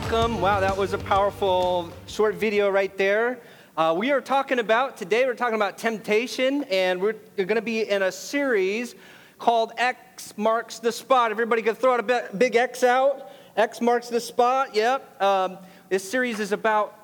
welcome. Wow, that was a powerful short video right there. Uh, we are talking about, today we're talking about temptation, and we're, we're going to be in a series called X Marks the Spot. Everybody can throw out a big X out. X marks the spot, yep. Um, this series is about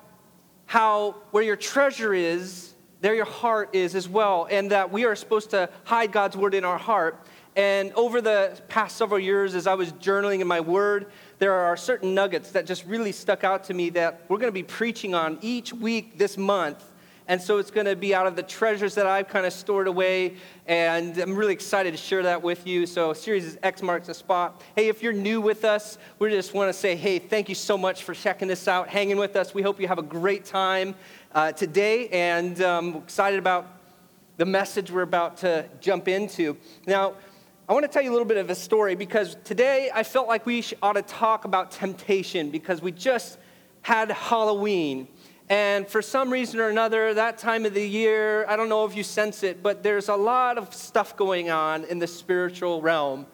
how where your treasure is, there your heart is as well, and that we are supposed to hide God's word in our heart. And over the past several years, as I was journaling in my word, there are certain nuggets that just really stuck out to me that we're going to be preaching on each week this month. And so it's going to be out of the treasures that I've kind of stored away. And I'm really excited to share that with you. So, series X marks the spot. Hey, if you're new with us, we just want to say, hey, thank you so much for checking this out, hanging with us. We hope you have a great time uh, today. And um, excited about the message we're about to jump into. Now, I want to tell you a little bit of a story because today I felt like we ought to talk about temptation because we just had Halloween. And for some reason or another, that time of the year, I don't know if you sense it, but there's a lot of stuff going on in the spiritual realm.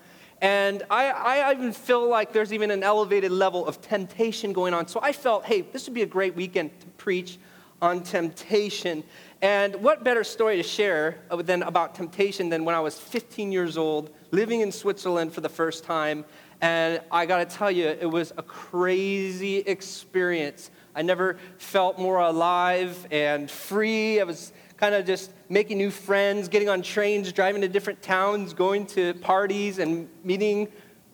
And I, I even feel like there's even an elevated level of temptation going on. So I felt, hey, this would be a great weekend to preach on temptation. And what better story to share than about temptation than when I was 15 years old, living in Switzerland for the first time. And I got to tell you, it was a crazy experience. I never felt more alive and free. I was kind of just making new friends, getting on trains, driving to different towns, going to parties, and meeting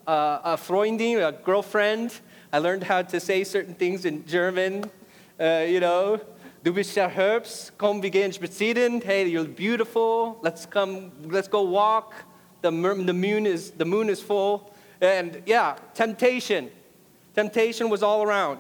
uh, a Freundin, a girlfriend. I learned how to say certain things in German, uh, you know, Du bist sehr hübsch. Komm, wir gehen spazieren. Hey, you're beautiful. Let's come. Let's go walk. The, the moon is the moon is full. And yeah, temptation. Temptation was all around.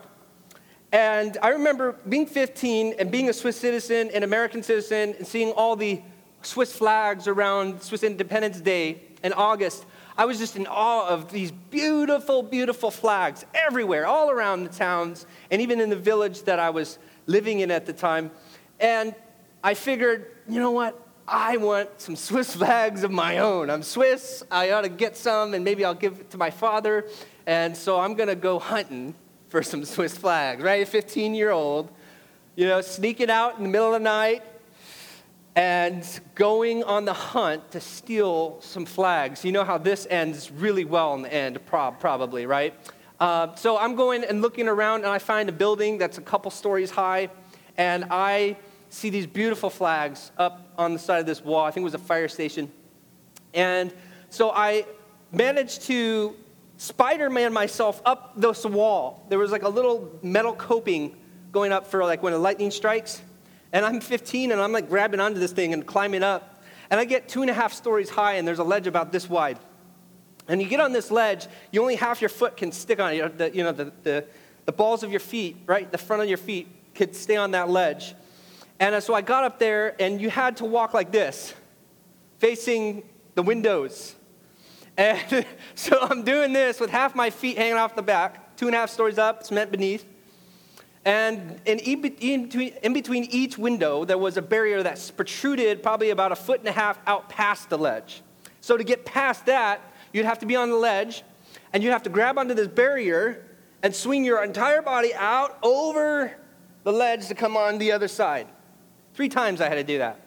And I remember being 15 and being a Swiss citizen, an American citizen, and seeing all the Swiss flags around Swiss Independence Day in August. I was just in awe of these beautiful, beautiful flags everywhere, all around the towns, and even in the village that I was living in at the time. And I figured, you know what? I want some Swiss flags of my own. I'm Swiss. I ought to get some, and maybe I'll give it to my father. And so I'm going to go hunting for some Swiss flags, right? 15 year old, you know, sneaking out in the middle of the night and going on the hunt to steal some flags. You know how this ends really well in the end, probably, right? Uh, so I'm going and looking around, and I find a building that's a couple stories high, and I see these beautiful flags up on the side of this wall. I think it was a fire station. And so I managed to Spider Man myself up this wall. There was like a little metal coping going up for like when a lightning strikes. And I'm 15 and I'm like grabbing onto this thing and climbing up. And I get two and a half stories high, and there's a ledge about this wide. And you get on this ledge, you only half your foot can stick on it. The, you know, the, the, the balls of your feet, right? The front of your feet could stay on that ledge. And uh, so I got up there, and you had to walk like this, facing the windows. And so I'm doing this with half my feet hanging off the back, two and a half stories up, cement beneath. And in, in, between each window, there was a barrier that protruded probably about a foot and a half out past the ledge. So to get past that, you'd have to be on the ledge, and you'd have to grab onto this barrier and swing your entire body out over the ledge to come on the other side. Three times I had to do that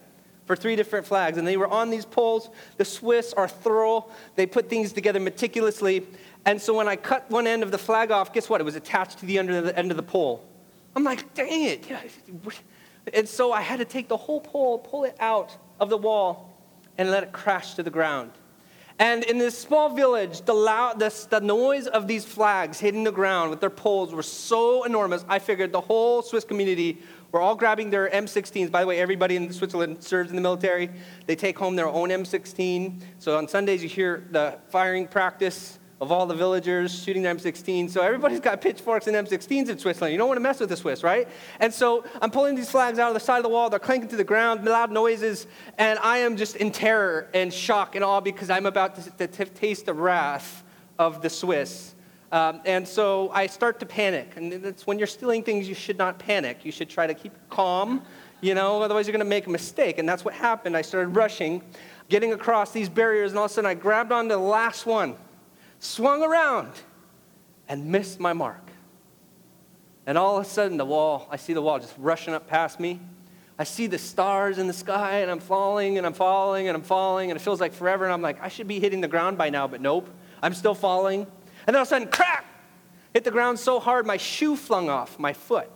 for three different flags. And they were on these poles. The Swiss are thorough, they put things together meticulously. And so when I cut one end of the flag off, guess what? It was attached to the end of the, end of the pole. I'm like, dang it. And so I had to take the whole pole, pull it out of the wall, and let it crash to the ground. And in this small village, the, loud, the, the noise of these flags hitting the ground with their poles were so enormous, I figured the whole Swiss community were all grabbing their M16s. By the way, everybody in Switzerland serves in the military. They take home their own M16. So on Sundays, you hear the firing practice of all the villagers shooting their M16. So everybody's got pitchforks and M16s in Switzerland. You don't want to mess with the Swiss, right? And so I'm pulling these flags out of the side of the wall. They're clanking to the ground, loud noises, and I am just in terror and shock and awe because I'm about to, to taste the wrath of the Swiss. Um, and so I start to panic. And it's when you're stealing things, you should not panic. You should try to keep calm, you know, otherwise you're going to make a mistake. And that's what happened. I started rushing, getting across these barriers, and all of a sudden I grabbed onto the last one swung around and missed my mark. And all of a sudden, the wall, I see the wall just rushing up past me. I see the stars in the sky, and I'm falling, and I'm falling, and I'm falling, and it feels like forever. And I'm like, I should be hitting the ground by now, but nope, I'm still falling. And then all of a sudden, crack! Hit the ground so hard, my shoe flung off my foot,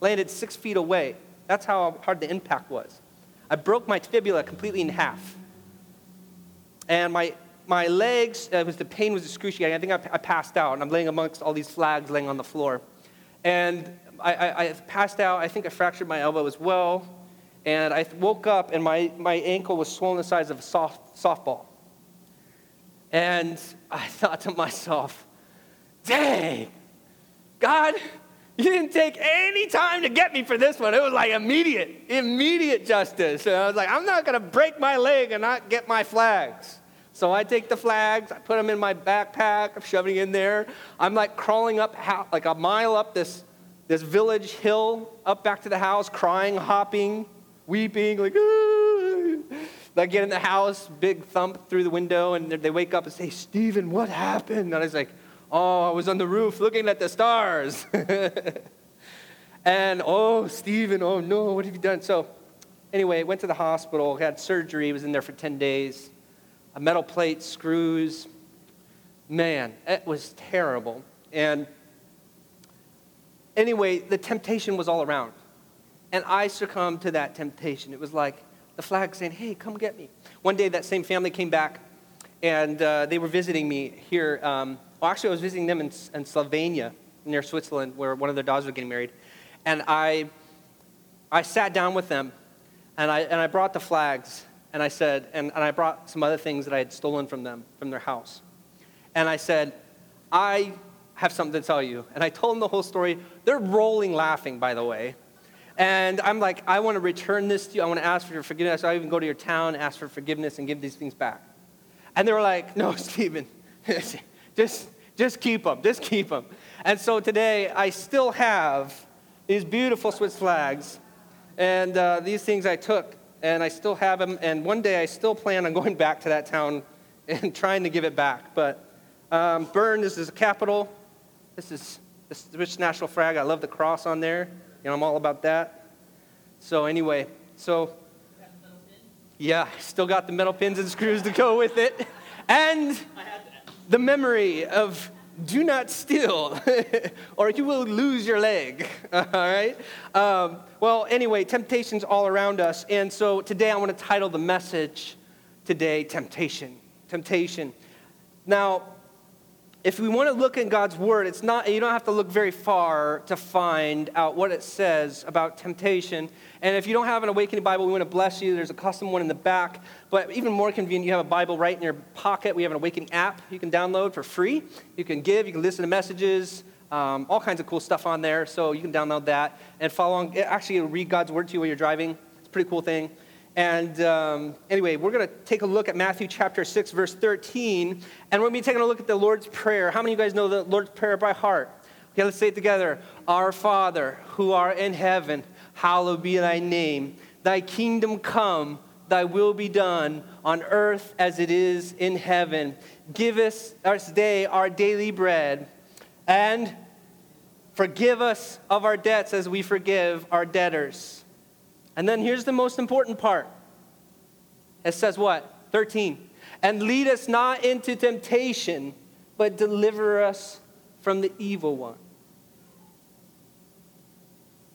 landed six feet away. That's how hard the impact was. I broke my fibula completely in half. And my, my legs, uh, was, the pain was excruciating. I think I, I passed out, and I'm laying amongst all these flags laying on the floor. And I, I, I, passed out. I think I fractured my elbow as well. And I woke up, and my, my ankle was swollen the size of a soft, softball. And I thought to myself, dang, God, you didn't take any time to get me for this one. It was like immediate, immediate justice. And I was like, I'm not going to break my leg and not get my flags. So I take the flags, I put them in my backpack, I'm shoving in there. I'm like crawling up like a mile up this, this village hill, up back to the house, crying, hopping, weeping, like, I get in the house, big thump through the window, and they wake up and say, Stephen, what happened? And I was like, oh, I was on the roof looking at the stars. and, oh, Stephen, oh no, what have you done? So, anyway, went to the hospital, had surgery, was in there for 10 days a metal plate, screws. Man, it was terrible. And anyway, the temptation was all around. And I succumbed to that temptation. It was like the flag saying, hey, come get me. One day, that same family came back, and uh, they were visiting me here. Um, well, actually, I was visiting them in, in Slovenia, near Switzerland, where one of their daughters was getting married. And I, I sat down with them, and I, and I brought the flags, and I said, and, and I brought some other things that I had stolen from them, from their house. And I said, I have something to tell you. And I told them the whole story. They're rolling laughing, by the way. And I'm like, I want to return this to you. I want to ask for your forgiveness. I even go to your town, ask for forgiveness, and give these things back. And they were like, No, Stephen, just, just keep them. Just keep them. And so today, I still have these beautiful Swiss flags. And uh, these things I took and I still have them. And one day I still plan on going back to that town and trying to give it back. But um, Bern, this is a capital. This is the Swiss national flag. I love the cross on there. You know, I'm all about that. So anyway, so yeah, still got the metal pins and screws to go with it, and the memory of do not steal, or you will lose your leg. all right? Um, well, anyway, temptation's all around us. And so today I want to title the message today Temptation. Temptation. Now, if we want to look in God's word, it's not you don't have to look very far to find out what it says about temptation. And if you don't have an awakening Bible, we want to bless you. There's a custom one in the back. But even more convenient, you have a Bible right in your pocket. We have an awakening app you can download for free. You can give, you can listen to messages, um, all kinds of cool stuff on there. So you can download that and follow on. Actually, read God's word to you while you're driving. It's a pretty cool thing. And um, anyway, we're going to take a look at Matthew chapter 6, verse 13. And we're going to be taking a look at the Lord's Prayer. How many of you guys know the Lord's Prayer by heart? Okay, let's say it together. Our Father, who art in heaven, hallowed be thy name. Thy kingdom come, thy will be done on earth as it is in heaven. Give us this day our daily bread, and forgive us of our debts as we forgive our debtors and then here's the most important part. It says what? 13. And lead us not into temptation, but deliver us from the evil one.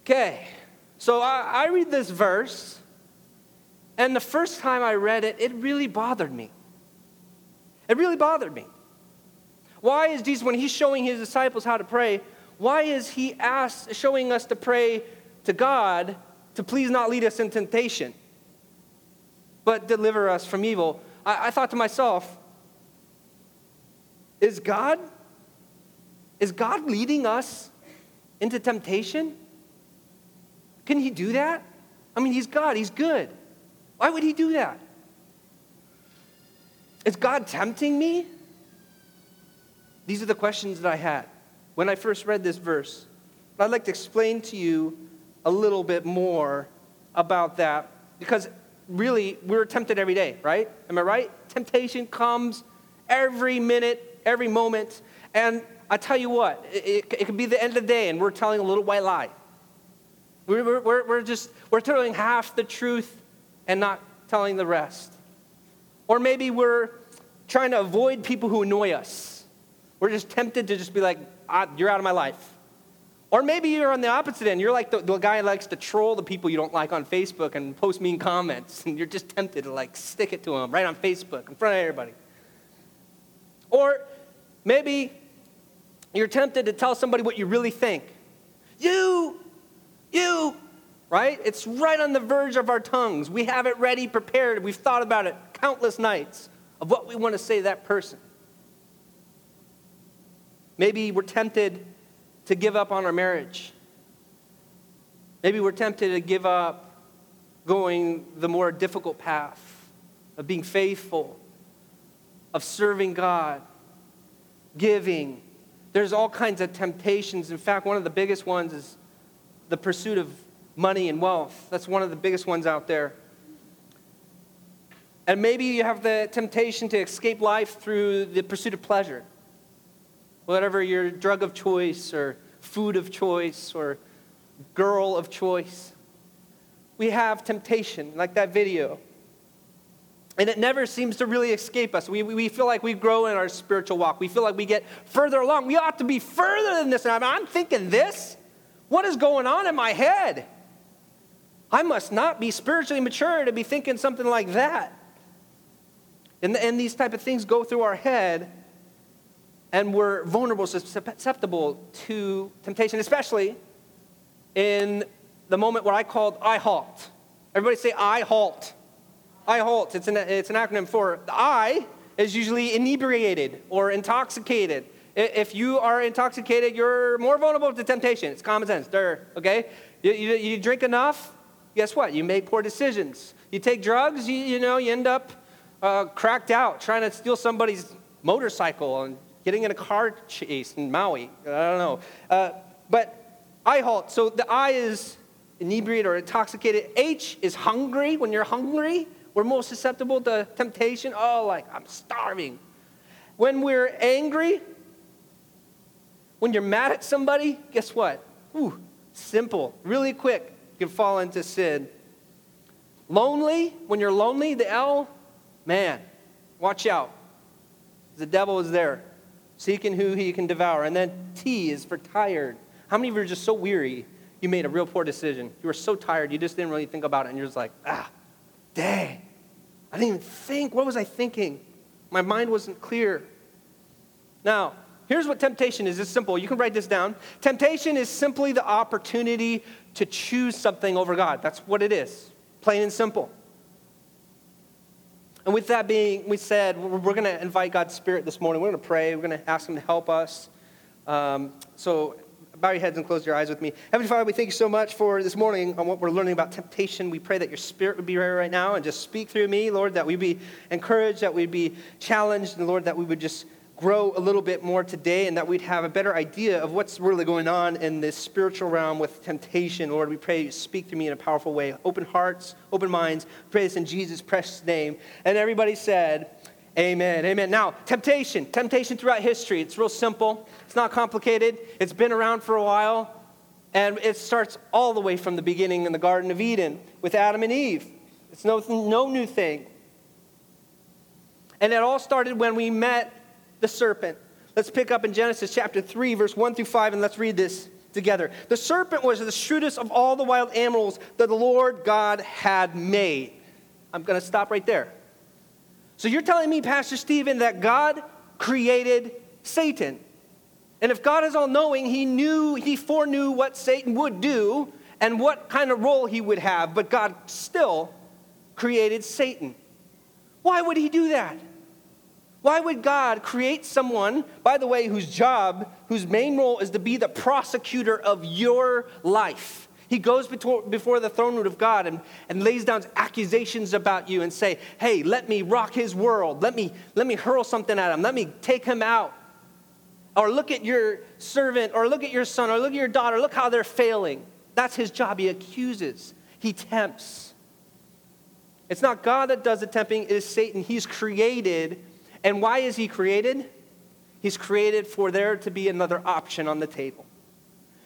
Okay, so I, I, read this verse, and the first time I read it, it really bothered me. It really bothered me. Why is Jesus, when he's showing his disciples how to pray, why is he asked, showing us to pray to God to please not lead us in temptation, but deliver us from evil. I, I thought to myself, is God, is God leading us into temptation? Can he do that? I mean, he's God, he's good. Why would he do that? Is God tempting me? These are the questions that I had when I first read this verse. I'd like to explain to you a little bit more about that because really we're tempted every day, right? Am I right? Temptation comes every minute, every moment. And I tell you what, it, it, it could be the end of the day and we're telling a little white lie. We're, we're, we're just, we're telling half the truth and not telling the rest. Or maybe we're trying to avoid people who annoy us. We're just tempted to just be like, ah, you're out of my life. Or maybe you're on the opposite end. You're like the, the guy who likes to troll the people you don't like on Facebook and post mean comments. And you're just tempted to like stick it to them right on Facebook in front of everybody. Or maybe you're tempted to tell somebody what you really think. You, you, right? It's right on the verge of our tongues. We have it ready, prepared. We've thought about it countless nights of what we want to say to that person. Maybe we're tempted to give up on our marriage. Maybe we're tempted to give up going the more difficult path of being faithful, of serving God, giving. There's all kinds of temptations. In fact, one of the biggest ones is the pursuit of money and wealth. That's one of the biggest ones out there. And maybe you have the temptation to escape life through the pursuit of pleasure. Whatever your drug of choice or food of choice or girl of choice. We have temptation, like that video. And it never seems to really escape us. We, we feel like we grow in our spiritual walk. We feel like we get further along. We ought to be further than this. And I'm, I'm thinking this? What is going on in my head? I must not be spiritually mature to be thinking something like that. And, and these type of things go through our head, and we're vulnerable, susceptible to temptation, especially in the moment where I called I halt. Everybody say I halt. I halt. It's an, it's an acronym for the I is usually inebriated or intoxicated. If you are intoxicated, you're more vulnerable to temptation. It's common sense. There, okay? You, you, you, drink enough, guess what? You make poor decisions. You take drugs, you, you know, you end up uh, cracked out trying to steal somebody's motorcycle and getting in a car chase in Maui. I don't know. Uh, but I halt. So the I is inebriated or intoxicated. H is hungry. When you're hungry, we're most susceptible to temptation. Oh, like, I'm starving. When we're angry, when you're mad at somebody, guess what? Ooh, simple, really quick, can fall into sin. Lonely, when you're lonely, the L, man, watch out. The devil is there, seeking who he can devour. And then T is for tired. How many of you are just so weary you made a real poor decision? You were so tired, you just didn't really think about it, and you're just like, ah, dang. I didn't even think. What was I thinking? My mind wasn't clear. Now, here's what temptation is. It's simple. You can write this down. Temptation is simply the opportunity to choose something over God. That's what it is, plain and simple. And with that being we said, we're, going to invite God's Spirit this morning. We're going to pray. We're going to ask Him to help us. Um, so bow your heads and close your eyes with me. Heavenly Father, we thank you so much for this morning on what we're learning about temptation. We pray that your spirit would be here right now and just speak through me, Lord, that we'd be encouraged, that we'd be challenged, and Lord, that we would just grow a little bit more today and that we'd have a better idea of what's really going on in this spiritual realm with temptation. Lord, we pray you speak to me in a powerful way. Open hearts, open minds. Pray this in Jesus' precious name. And everybody said, Amen. Amen. Now, temptation. Temptation throughout history. It's real simple. It's not complicated. It's been around for a while. And it starts all the way from the beginning in the Garden of Eden with Adam and Eve. It's no, no new thing. And it all started when we met the serpent. Let's pick up in Genesis chapter 3, verse 1 through 5, and let's read this together. The serpent was the shrewdest of all the wild animals that the Lord God had made. I'm going to stop right there. So you're telling me, Pastor Stephen, that God created Satan. And if God is all knowing, he knew, he foreknew what Satan would do and what kind of role he would have, but God still created Satan. Why would he do that? Why would God create someone, by the way, whose job, whose main role is to be the prosecutor of your life? He goes before the throne room of God and, and lays down accusations about you and say, hey, let me rock his world. Let me, let me hurl something at him. Let me take him out. Or look at your servant, or look at your son, or look at your daughter. Look how they're failing. That's his job. He accuses, he tempts. It's not God that does the tempting, it is Satan. He's created. And why is he created? He's created for there to be another option on the table.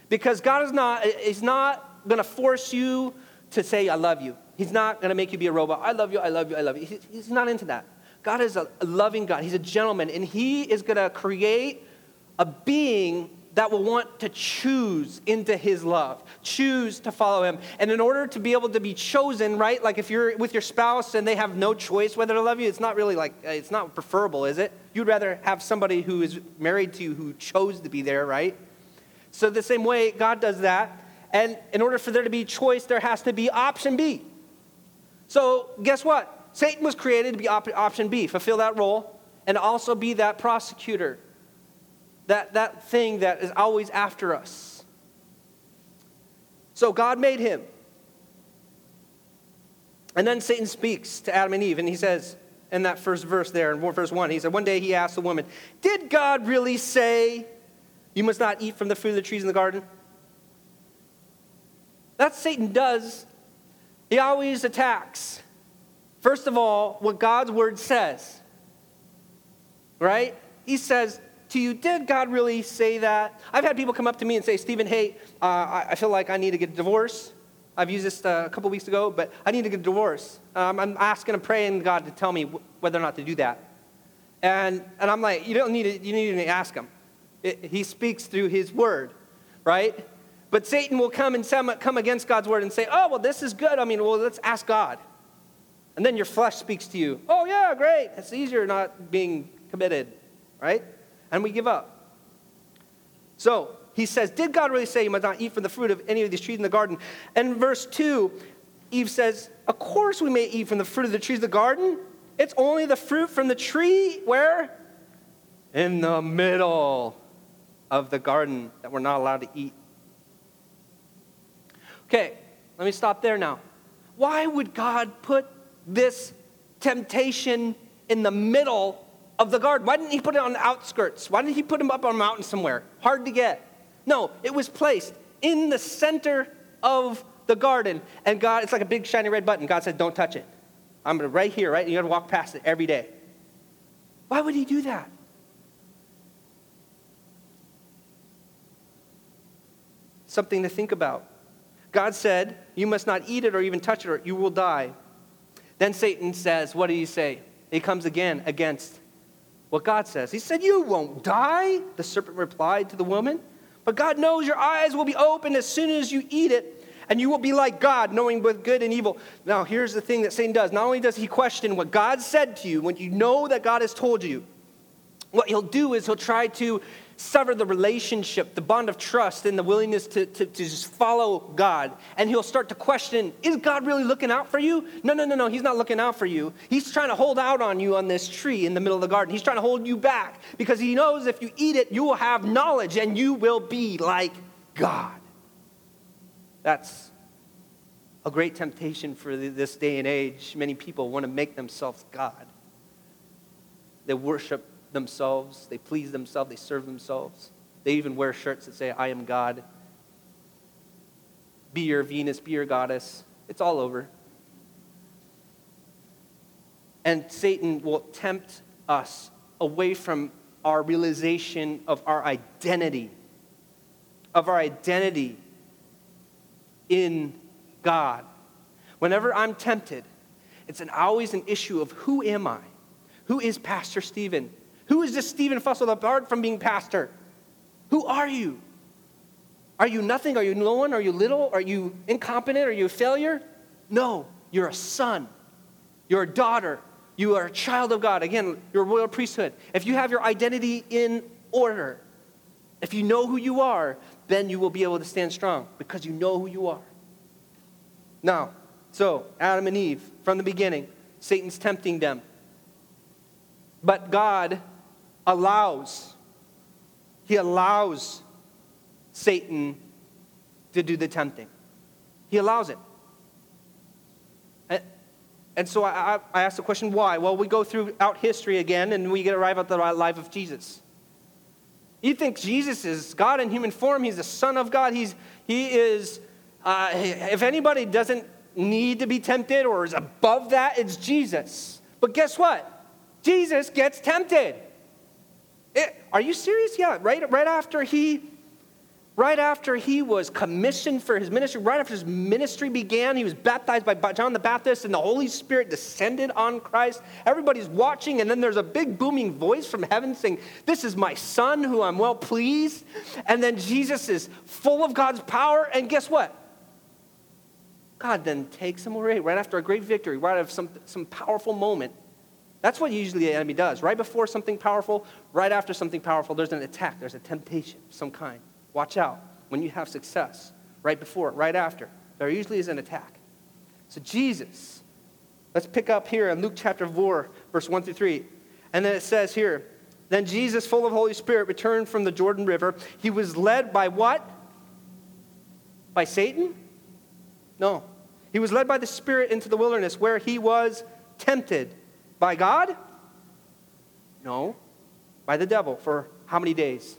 Because God is not, He's not going to force you to say, I love you. He's not going to make you be a robot. I love you, I love you, I love you. He's not into that. God is a loving God. He's a gentleman, and He is going to create a being that will want to choose into his love, choose to follow him. And in order to be able to be chosen, right? Like if you're with your spouse and they have no choice whether to love you, it's not really like, uh, it's not preferable, is it? You'd rather have somebody who is married to you who chose to be there, right? So, the same way, God does that. And in order for there to be choice, there has to be option B. So, guess what? Satan was created to be op- option B, fulfill that role, and also be that prosecutor that, that thing that is always after us. So God made him. And then Satan speaks to Adam and Eve, and he says, in that first verse there, in verse 1, he said, One day he asked the woman, Did God really say you must not eat from the fruit of the trees in the garden? That's Satan does. He always attacks. First of all, what God's word says. Right? He says, to you, did God really say that? I've had people come up to me and say, Stephen, hey, uh, I feel like I need to get a divorce. I've used this uh, a couple weeks ago, but I need to get a divorce. Um, I'm asking and praying God to tell me whether or not to do that. And, and I'm like, you don't need to, you need to ask him. It, he speaks through his word, right? But Satan will come and come against God's word and say, oh, well, this is good. I mean, well, let's ask God. And then your flesh speaks to you. Oh, yeah, great. It's easier not being committed, right? And we give up. So he says, Did God really say you must not eat from the fruit of any of these trees in the garden? And verse 2, Eve says, Of course we may eat from the fruit of the trees of the garden. It's only the fruit from the tree where? In the middle of the garden that we're not allowed to eat. Okay, let me stop there now. Why would God put this temptation in the middle of the garden. Why didn't he put it on the outskirts? Why didn't he put him up on a mountain somewhere? Hard to get. No, it was placed in the center of the garden. And God, it's like a big shiny red button. God said, Don't touch it. I'm right here, right? And you gotta walk past it every day. Why would he do that? Something to think about. God said, You must not eat it or even touch it, or you will die. Then Satan says, What do you say? He comes again against what God says. He said, You won't die, the serpent replied to the woman. But God knows your eyes will be opened as soon as you eat it, and you will be like God, knowing both good and evil. Now, here's the thing that Satan does. Not only does he question what God said to you, when you know that God has told you, what he'll do is he'll try to sever the relationship, the bond of trust, and the willingness to, to, to, just follow God. And he'll start to question Is God really looking out for you? No, no, no, no. He's not looking out for you. He's trying to hold out on you on this tree in the middle of the garden. He's trying to hold you back because he knows if you eat it, you will have knowledge and you will be like God. That's a great temptation for this day and age. Many people want to make themselves God. They worship themselves, they please themselves, they serve themselves. They even wear shirts that say, I am God. Be your Venus, be your goddess. It's all over. And Satan will tempt us away from our realization of our identity, of our identity in God. Whenever I'm tempted, it's an, always an issue of who am I? Who is Pastor Stephen? Who is this Stephen Fussell apart from being pastor? Who are you? Are you nothing? Are you no one? Are you little? Are you incompetent? Are you a failure? No, you're a son. You're a daughter. You are a child of God. Again, you're a royal priesthood. If you have your identity in order, if you know who you are, then you will be able to stand strong because you know who you are. Now, so Adam and Eve, from the beginning, Satan's tempting them. But God allows, he allows Satan to do the tempting. He allows it. And, so I, I asked the question, why? Well, we go throughout history again and we get arrive at the life of Jesus. You think Jesus is God in human form? He's the Son of God. He's, he is, uh, if anybody doesn't need to be tempted or is above that, it's Jesus. But guess what? Jesus gets tempted. It, are you serious? Yeah, right, right after he right after he was commissioned for his ministry, right after his ministry began, he was baptized by John the Baptist, and the Holy Spirit descended on Christ. Everybody's watching, and then there's a big booming voice from heaven saying, This is my son who I'm well pleased. And then Jesus is full of God's power, and guess what? God then takes him away right after a great victory, right after some, some powerful moment. That's what usually the enemy does. Right before something powerful, right after something powerful, there's an attack, there's a temptation of some kind. Watch out when you have success, right before, right after. There usually is an attack. So, Jesus, let's pick up here in Luke chapter 4, verse 1 through 3. And then it says here, then Jesus, full of Holy Spirit, returned from the Jordan River. He was led by what? By Satan? No. He was led by the Spirit into the wilderness where he was tempted. By God? No. By the devil for how many days?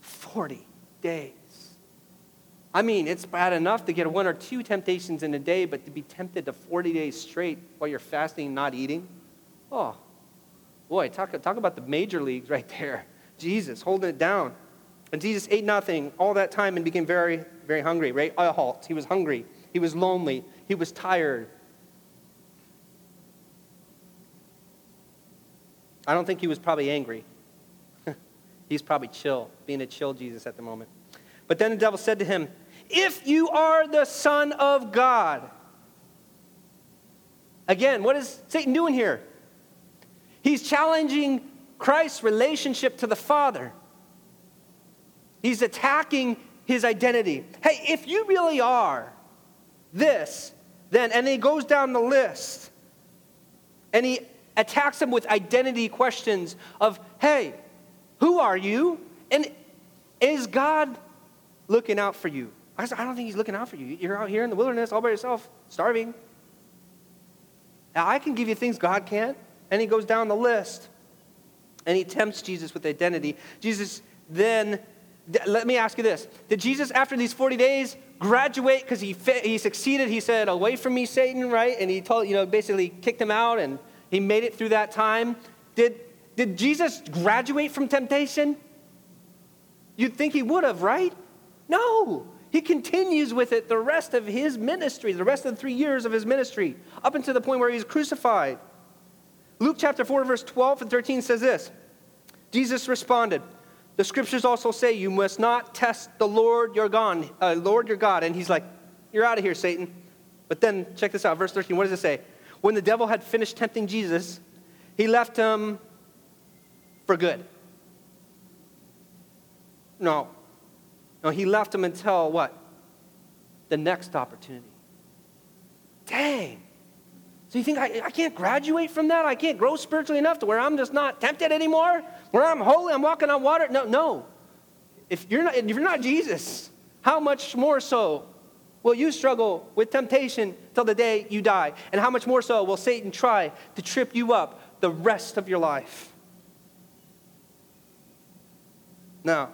40 days. I mean, it's bad enough to get one or two temptations in a day, but to be tempted to 40 days straight while you're fasting and not eating? Oh, boy, talk, talk about the major leagues right there. Jesus holding it down. And Jesus ate nothing all that time and became very, very hungry, right? A halt. He was hungry. He was lonely. He was tired. I don't think he was probably angry. He's probably chill, being a chill Jesus at the moment. But then the devil said to him, If you are the Son of God. Again, what is Satan doing here? He's challenging Christ's relationship to the Father. He's attacking his identity. Hey, if you really are this, then, and he goes down the list and he attacks him with identity questions of, hey, who are you? And is God looking out for you? I said, I don't think he's looking out for you. You're out here in the wilderness all by yourself, starving. Now, I can give you things God can't. And he goes down the list and he tempts Jesus with identity. Jesus then, let me ask you this Did Jesus, after these 40 days, graduate because he, he succeeded? He said, Away from me, Satan, right? And he told, you know, basically kicked him out and he made it through that time. Did, did Jesus graduate from temptation? You'd think he would have, right? No. He continues with it the rest of his ministry, the rest of the three years of his ministry, up until the point where he's crucified. Luke chapter 4, verse 12 and 13 says this Jesus responded, The scriptures also say you must not test the Lord your God, uh, Lord your God. And he's like, You're out of here, Satan. But then, check this out, verse 13, what does it say? When the devil had finished tempting Jesus, he left him for good. No, no, he left him until what? The next opportunity. Dang. So you think I, I can't graduate from that? I can't grow spiritually enough to where I'm just not tempted anymore? Where I'm holy, I'm walking on water? No, no. If you're not, if you're not Jesus, how much more so will you struggle with temptation till the day you die? And how much more so will Satan try to trip you up the rest of your life? Now,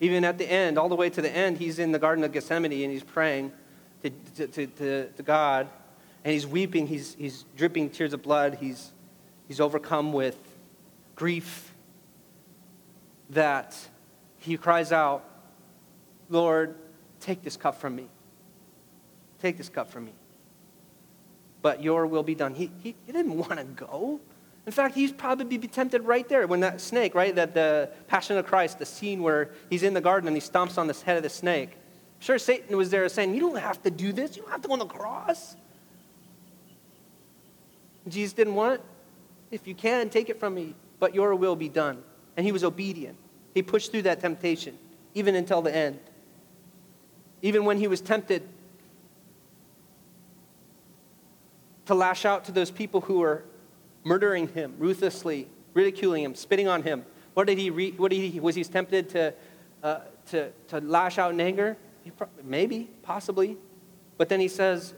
Even at the end, all the way to the end, he's in the Garden of Gethsemane and he's praying to, to, to, to, God. And he's weeping, he's, he's dripping tears of blood, he's, he's overcome with grief. That he cries out, Lord, take this cup from me. Take this cup from me. But your will be done. He, he, he didn't want to go. In fact, he's probably be tempted right there when that snake, right? That the Passion of Christ, the scene where he's in the garden and he stomps on the head of the snake. I'm sure Satan was there saying, You don't have to do this. You don't have to go on the cross. Jesus didn't want it. If you can, take it from me, but your will be done. And he was obedient. He pushed through that temptation, even until the end. Even when he was tempted to lash out to those people who were murdering him ruthlessly, ridiculing him, spitting on him. What did he, re- what did he was he tempted to, uh, to, to lash out in anger? Pro- maybe, possibly. But then he says,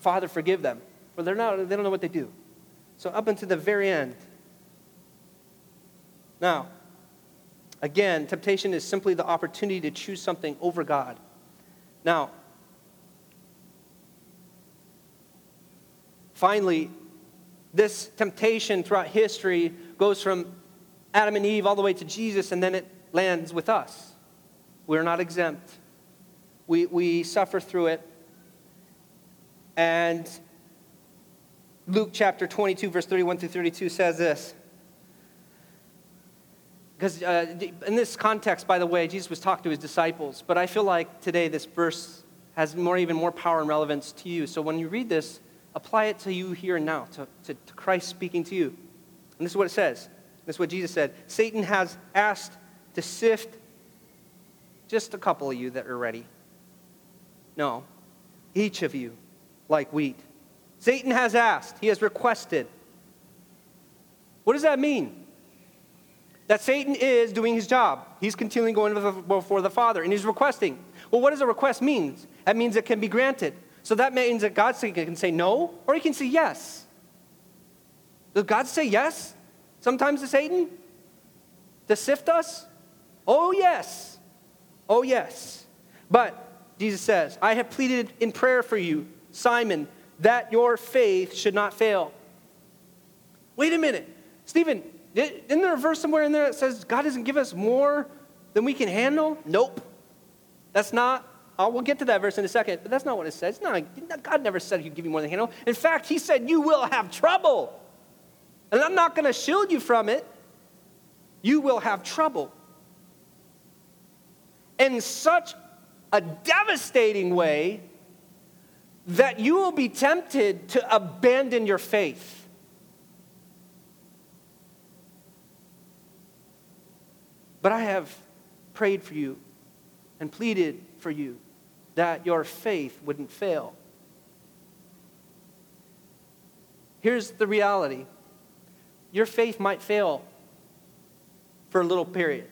Father, forgive them, for they're not, they don't know what they do. So up until the very end. Now, again, temptation is simply the opportunity to choose something over God. Now, finally, This temptation throughout history goes from Adam and Eve all the way to Jesus, and then it lands with us. We're not exempt. We, we suffer through it. And Luke chapter 22, verse 31 through 32 says this. Because uh, in this context, by the way, Jesus was talking to his disciples, but I feel like today this verse has more, even more power and relevance to you. So when you read this, apply it to you here and now, to, to, to Christ speaking to you. And this is what it says. This is what Jesus said. Satan has asked to sift just a couple of you that are ready. No, each of you like wheat. Satan has asked, he has requested. What does that mean? That Satan is doing his job. He's continually going before the Father and he's requesting. Well, what does a request mean? That means it can be granted. So that means that God can say no or he can say yes. Does God say yes sometimes to Satan? To sift us? Oh, yes. Oh, yes. But Jesus says, I have pleaded in prayer for you, Simon, that your faith should not fail. Wait a minute. Stephen, isn't there a verse somewhere in there that says God doesn't give us more than we can handle? Nope. That's not uh, we'll get to that verse in a second, but that's not what it says. No, God never said He'd give you more than handle. In fact, He said you will have trouble. And I'm not going to shield you from it. You will have trouble. In such a devastating way that you will be tempted to abandon your faith. But I have prayed for you and pleaded for you that your faith wouldn't fail. Here's the reality your faith might fail for a little period.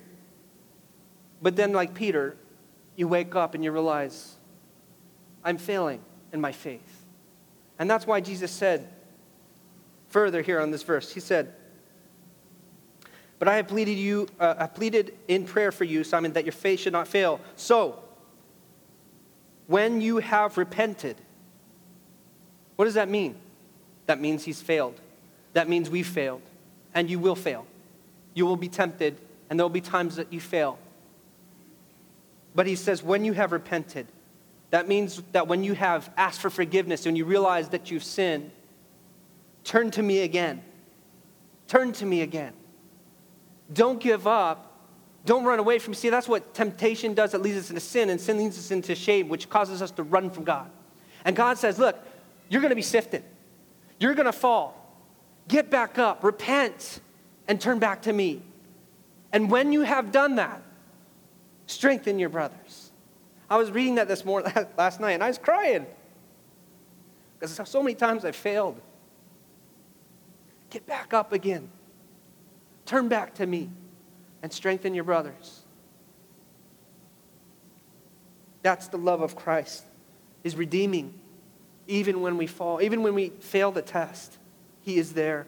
But then, like Peter, you wake up and you realize, I'm failing in my faith. And that's why Jesus said further here on this verse, He said, But I have pleaded you, uh, I pleaded in prayer for you, Simon, that your faith should not fail. So, when you have repented. What does that mean? That means he's failed. That means we've failed. And you will fail. You will be tempted, and there will be times that you fail. But he says, when you have repented, that means that when you have asked for forgiveness and you realize that you've sinned, turn to me again. Turn to me again. Don't give up don't run away from. See, that's what temptation does. It leads us into sin, and sin leads us into shame, which causes us to run from God. And God says, Look, you're going to be sifted. You're going to fall. Get back up, repent, and turn back to me. And when you have done that, strengthen your brothers. I was reading that this morning, last night, and I was crying because so many times I failed. Get back up again. Turn back to me and strengthen your brothers. That's the love of Christ, is redeeming. Even when we fall, even when we fail the test, He is there.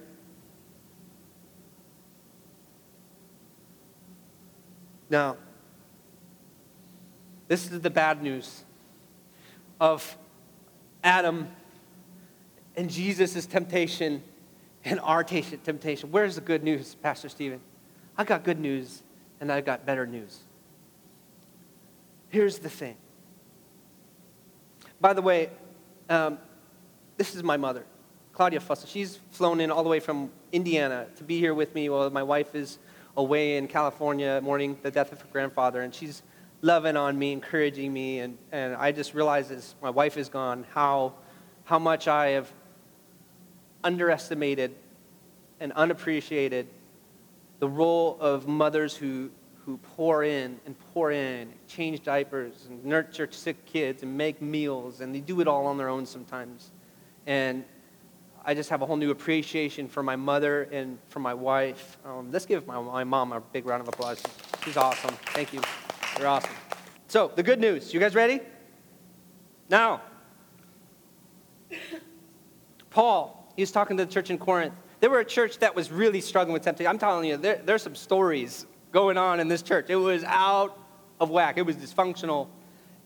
Now, this is the bad news of Adam and Jesus' temptation and our temptation. Where's the good news, Pastor Stephen? I got good news and I got better news. Here's the thing. By the way, um, this is my mother, Claudia Fussell. She's flown in all the way from Indiana to be here with me while my wife is away in California mourning the death of her grandfather. And she's loving on me, encouraging me. And, and I just realized as my wife is gone how, how much I have underestimated and unappreciated the role of mothers who, who pour in and pour in, change diapers and nurture sick kids and make meals, and they do it all on their own sometimes. And I just have a whole new appreciation for my mother and for my wife. Um, let's give my, my mom a big round of applause. She's awesome. Thank you. You're awesome. So, the good news. You guys ready? Now, Paul, he's talking to the church in Corinth. They were a church that was really struggling with temptation. I'm telling you, there, there's some stories going on in this church. It was out of whack, it was dysfunctional.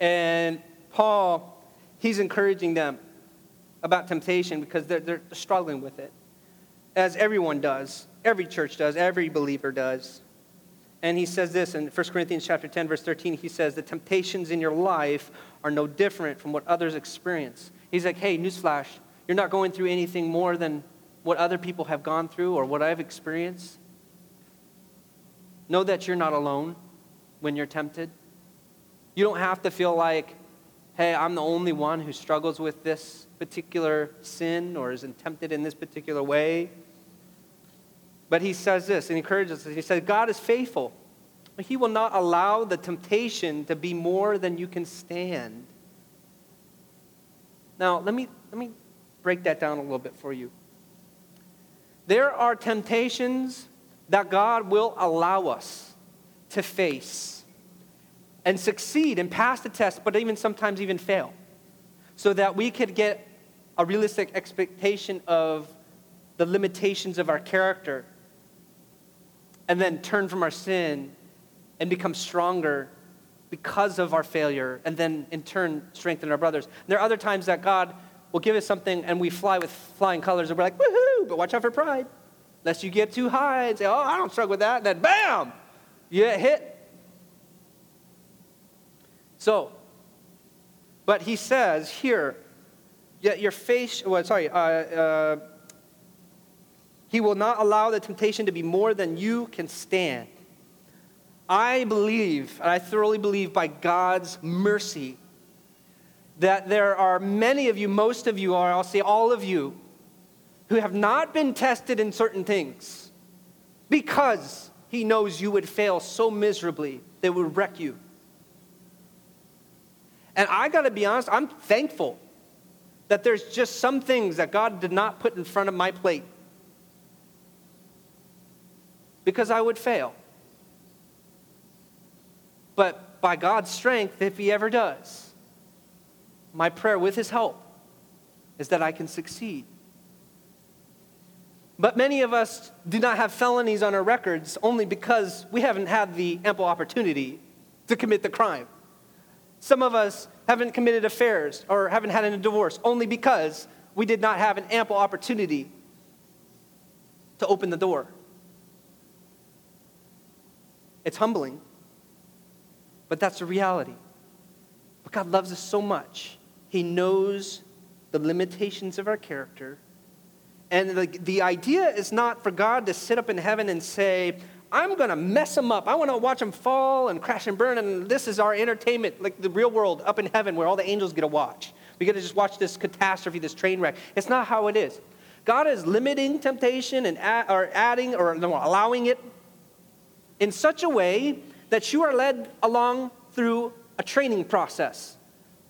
And Paul, he's encouraging them about temptation because they're, they're struggling with it. as everyone does, every church does, every believer does. And he says this in 1 Corinthians chapter 10, verse 13. He says, The temptations in your life are no different from what others experience. He's like, hey, newsflash, you're not going through anything more than what other people have gone through or what I've experienced. Know that you're not alone when you're tempted. You don't have to feel like, hey, I'm the only one who struggles with this particular sin or is tempted in this particular way. But he says this and encourages us. He says, God is faithful. He will not allow the temptation to be more than you can stand. Now, let me, let me break that down a little bit for you. There are temptations that God will allow us to face and succeed and pass the test, but even sometimes even fail, so that we could get a realistic expectation of the limitations of our character and then turn from our sin and become stronger because of our failure and then in turn strengthen our brothers. And there are other times that God will give us something and we fly with flying colors and we're like, woohoo, but watch out for pride. Lest you get too high and say, oh, I don't struggle with that. And then bam, you get hit. So, but he says here, yet your face, well, sorry, uh, uh, he will not allow the temptation to be more than you can stand. I believe, and I thoroughly believe by God's mercy, that there are many of you, most of you, or I'll say all of you, who have not been tested in certain things because He knows you would fail so miserably it would wreck you. And I got to be honest, I'm thankful that there's just some things that God did not put in front of my plate because I would fail. But by God's strength, if He ever does, my prayer with His help is that I can succeed. But many of us do not have felonies on our records only because we haven't had the ample opportunity to commit the crime. Some of us haven't committed affairs or haven't had a divorce only because we did not have an ample opportunity to open the door. It's humbling, but that's the reality. But God loves us so much. He knows the limitations of our character. And the, the idea is not for God to sit up in heaven and say, I'm going to mess them up. I want to watch them fall and crash and burn, and this is our entertainment, like the real world up in heaven where all the angels get to watch. We get to just watch this catastrophe, this train wreck. It's not how it is. God is limiting temptation and add, or adding or no, allowing it in such a way that you are led along through a training process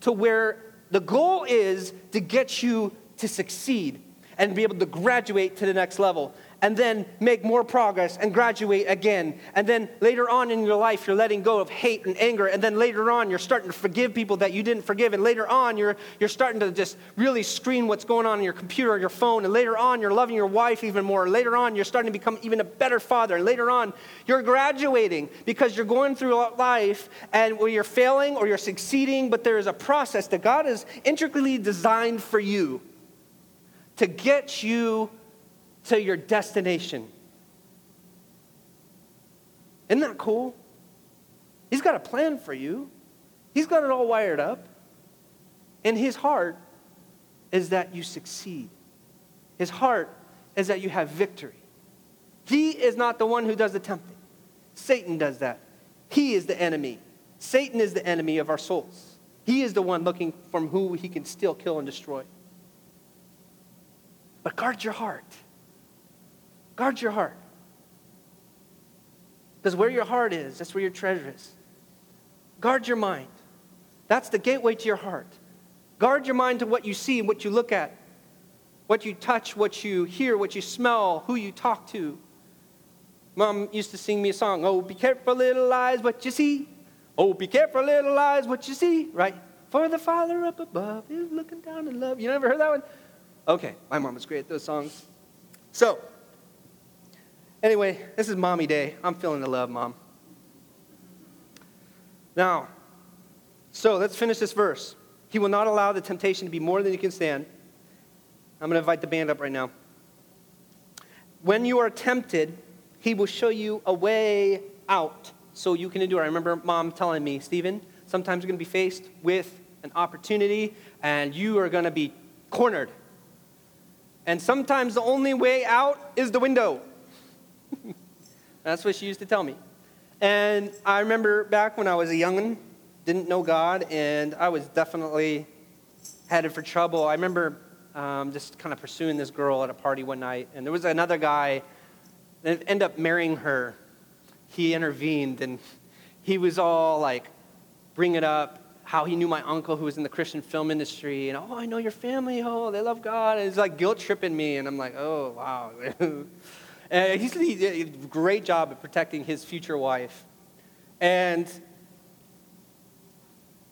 to where the goal is to get you to succeed and be able to graduate to the next level and then make more progress and graduate again. And then later on in your life, you're letting go of hate and anger. And then later on, you're starting to forgive people that you didn't forgive. And later on, you're, you're starting to just really screen what's going on in your computer or your phone. And later on, you're loving your wife even more. Later on, you're starting to become even a better father. And later on, you're graduating because you're going through life and where you're failing or you're succeeding, but there is a process that God has intricately designed for you to get you to your destination. Isn't that cool? He's got a plan for you, He's got it all wired up. And His heart is that you succeed, His heart is that you have victory. He is not the one who does the tempting, Satan does that. He is the enemy. Satan is the enemy of our souls. He is the one looking from who he can steal, kill, and destroy. But guard your heart. Guard your heart. Because where your heart is, that's where your treasure is. Guard your mind. That's the gateway to your heart. Guard your mind to what you see, what you look at, what you touch, what you hear, what you smell, who you talk to. Mom used to sing me a song, Oh, be careful, little eyes, what you see. Oh, be careful, little eyes, what you see, right? For the Father up above is looking down in love. You never heard that one? Okay, my mom was great at those songs. So, Anyway, this is mommy day. I'm feeling the love, mom. Now, so let's finish this verse. He will not allow the temptation to be more than you can stand. I'm going to invite the band up right now. when you are tempted, he will show you a way out so you can endure. I remember mom telling me, Stephen, sometimes you're going to be faced with an opportunity and you are going to be cornered. And sometimes the only way out is the window. That's what she used to tell me. And I remember back when I was a youngin', didn't know God, and I was definitely headed for trouble. I remember um, just kind of pursuing this girl at a party one night, and there was another guy that ended up marrying her. He intervened, and he was all like, bring it up, how he knew my uncle who was in the Christian film industry, and oh, I know your family, oh, they love God. And it's like guilt tripping me, and I'm like, oh, wow. and he did a great job at protecting his future wife. And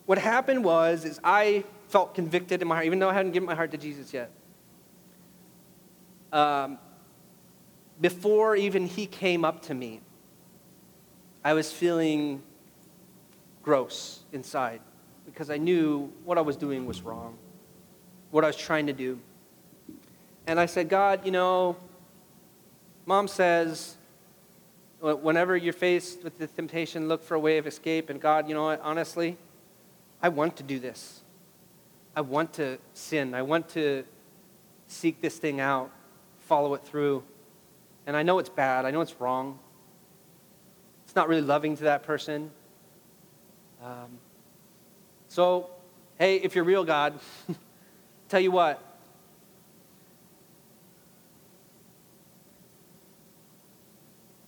what happened was, is I felt convicted in my heart, even though I hadn't given my heart to Jesus yet. Um, before even he came up to me, I was feeling gross inside because I knew what I was doing was wrong, what I was trying to do. And I said, God, you know, mom says, whenever you're faced with the temptation, look for a way of escape. And God, you know what, honestly, I want to do this. I want to sin. I want to seek this thing out, follow it through. And I know it's bad. I know it's wrong. It's not really loving to that person. Um, so, hey, if you're real, God, tell you what.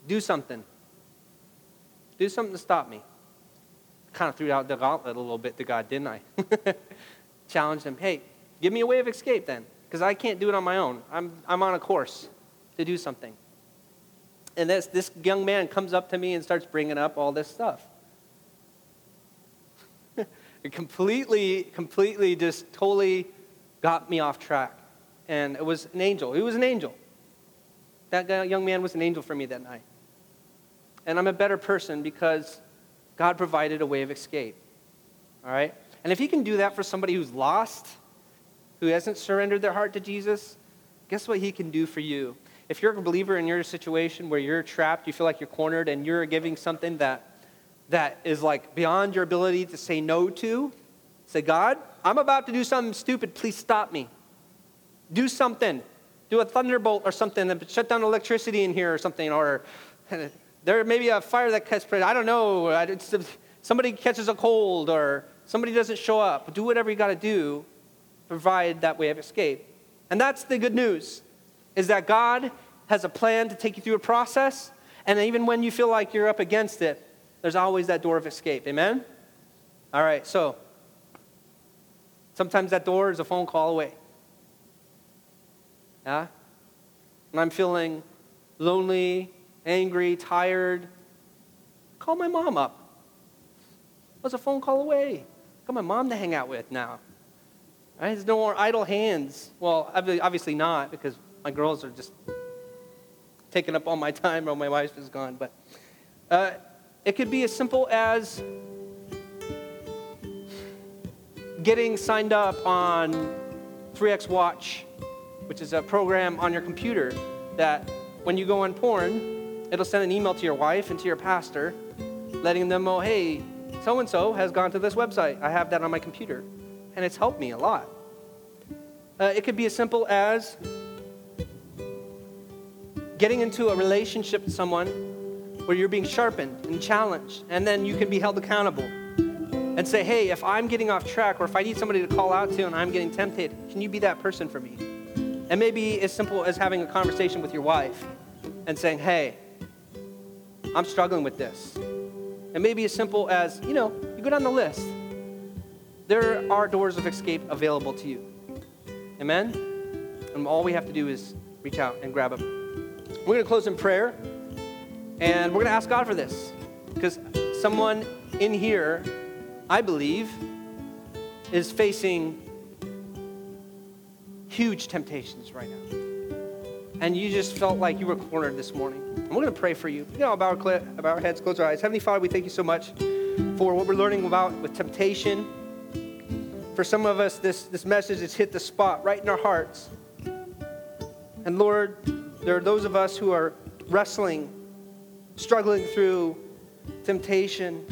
Do something. Do something to stop me. Kind of threw out the gauntlet a little bit to God, didn't I? Challenged him, hey, give me a way of escape then, because I can't do it on my own. I'm, I'm on a course to do something. And this, this young man comes up to me and starts bringing up all this stuff. It completely, completely just totally got me off track. And it was an angel. He was an angel. That young man was an angel for me that night. And I'm a better person because God provided a way of escape. All right? And if he can do that for somebody who's lost, who hasn't surrendered their heart to Jesus, guess what he can do for you? If you're a believer and you're in a situation where you're trapped, you feel like you're cornered, and you're giving something that that is like beyond your ability to say no to, say, God, I'm about to do something stupid. Please stop me. Do something. Do a thunderbolt or something and shut down electricity in here or something. Or there may be a fire that catches, I don't know. Somebody catches a cold or somebody doesn't show up. Do whatever you got to do provide that way of escape. And that's the good news, is that God has a plan to take you through a process. And even when you feel like you're up against it, there's always that door of escape. Amen? All right, so sometimes that door is a phone call away. Yeah? When I'm feeling lonely, angry, tired, call my mom up. What's a phone call away? Got my mom to hang out with now. Right? There's no more idle hands. Well, obviously not, because my girls are just taking up all my time while my wife is gone. But uh, it could be as simple as getting signed up on 3X Watch, which is a program on your computer that when you go on porn, it'll send an email to your wife and to your pastor letting them know, hey, so and so has gone to this website. I have that on my computer. And it's helped me a lot. Uh, it could be as simple as getting into a relationship with someone where you're being sharpened and challenged, and then you can be held accountable and say, hey, if I'm getting off track or if I need somebody to call out to and I'm getting tempted, can you be that person for me? And maybe as simple as having a conversation with your wife and saying, hey, I'm struggling with this. And maybe as simple as, you know, you go down the list. There are doors of escape available to you. Amen? And all we have to do is reach out and grab them. We're going to close in prayer. And we're going to ask God for this because someone in here, I believe, is facing huge temptations right now. And you just felt like you were cornered this morning. And we're going to pray for you. You know, bow our, bow our heads, close our eyes. Heavenly Father, we thank you so much for what we're learning about with temptation. For some of us, this, this message has hit the spot right in our hearts. And Lord, There are those of us who are wrestling, struggling through temptation.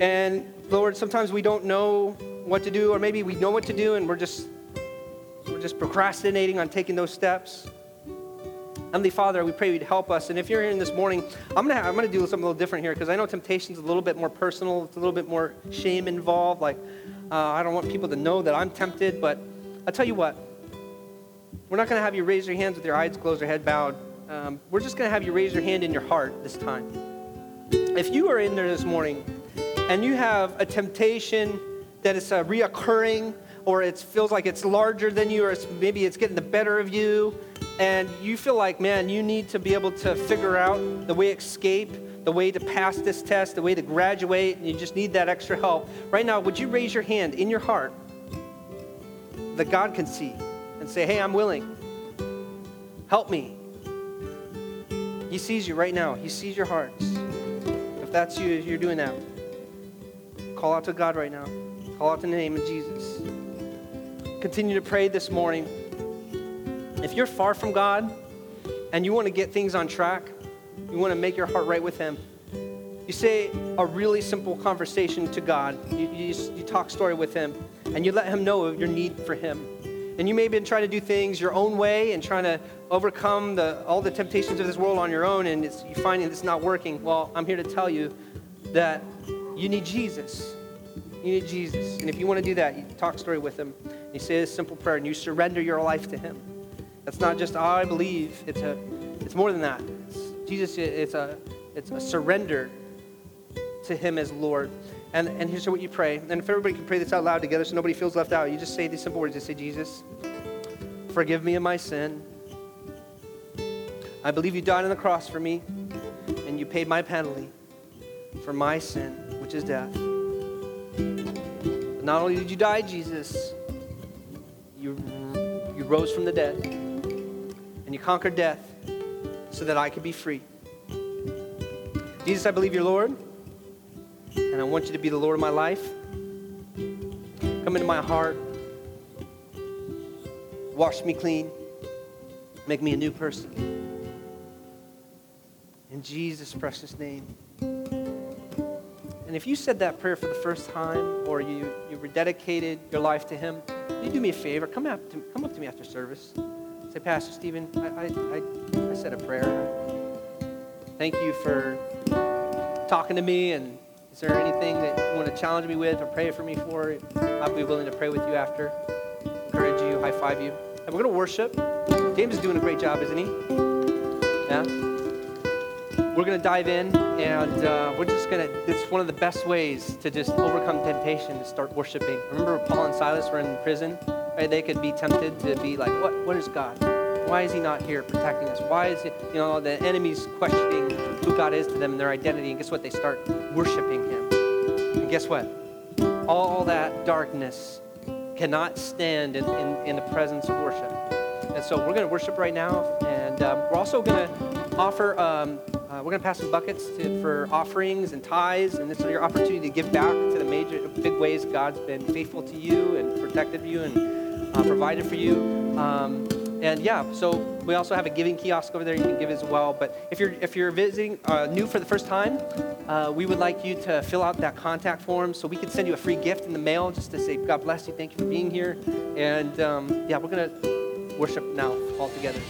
And Lord, sometimes we don't know what to do, or maybe we know what to do and we're just we're just procrastinating on taking those steps. Heavenly Father, we pray you'd help us. And if you're here this morning, I'm gonna I'm gonna do something a little different here because I know temptation's a little bit more personal. It's a little bit more shame involved. Like uh, I don't want people to know that I'm tempted, but I'll tell you what. We're not gonna have you raise your hands with your eyes closed or head bowed. Um, we're just gonna have you raise your hand in your heart this time. If you are in there this morning and you have a temptation that is uh, reoccurring or it feels like it's larger than you or it's, maybe it's getting the better of you and you feel like man you need to be able to figure out the way to escape the way to pass this test the way to graduate and you just need that extra help. Right now would you raise your hand in your heart that god can see and say hey i'm willing. Help me. He sees you right now. He sees your hearts. If that's you you're doing that. Call out to God right now. Call out the name of Jesus. Continue to pray this morning. If you're far from God and you want to get things on track, you want to make your heart right with Him, you say a really simple conversation to God. You, you, you talk story with Him and you let Him know of your need for Him. And you may have been trying to do things your own way and trying to overcome the, all the temptations of this world on your own, and you find it's not working. Well, I'm here to tell you that you need Jesus. You need Jesus. And if you want to do that, you talk story with him. You say this simple prayer and you surrender your life to him. That's not just, oh, I believe. It's, a, it's more than that. It's, Jesus, it's a, it's a surrender to him as Lord. And, and here's what you pray. And if everybody can pray this out loud together so nobody feels left out, you just say these simple words. You say, Jesus, forgive me of my sin. I believe you died on the cross for me and you paid my penalty for my sin which is death. But not only did you die, Jesus, you, you rose from the dead and you conquered death so that I could be free. Jesus, I believe you're Lord, and I want you to be the Lord of my life. Come into my heart, wash me clean, make me a new person. In Jesus' precious name. And if you said that prayer for the first time or you, you rededicated your life to Him, you do me a favor. Come up to, come up to me after service. Say, Pastor Stephen, I, I, I, I said a prayer. Thank you for talking to me. And is there anything that you want to challenge me with or pray for me for? I'll be willing to pray with you after, encourage you, high five you. And we're going to worship. James is doing a great job, isn't he? Yeah? We're going to dive in and uh, we're just going to it's one of the best ways to just overcome temptation to start worshiping. Remember paul and silas were in prison right? They could be tempted to be like what what is god? Why is he not here protecting us? Why is it you know the enemy's questioning who god is to them and their identity and guess what? They start worshiping him. And guess what? All that darkness cannot stand in, in, in the presence of worship. And so we're going to worship right now and um, we're also going to offer um, uh, we're going to pass some buckets to, for offerings and tithes, and this is your opportunity to give back to the major, big ways God's been faithful to you and protected you and uh, provided for you. Um, and yeah, so we also have a giving kiosk over there. You can give as well. But if you're if you're visiting uh, new for the first time, uh, we would like you to fill out that contact form so we can send you a free gift in the mail just to say God bless you, thank you for being here. And um, yeah, we're gonna worship now all together.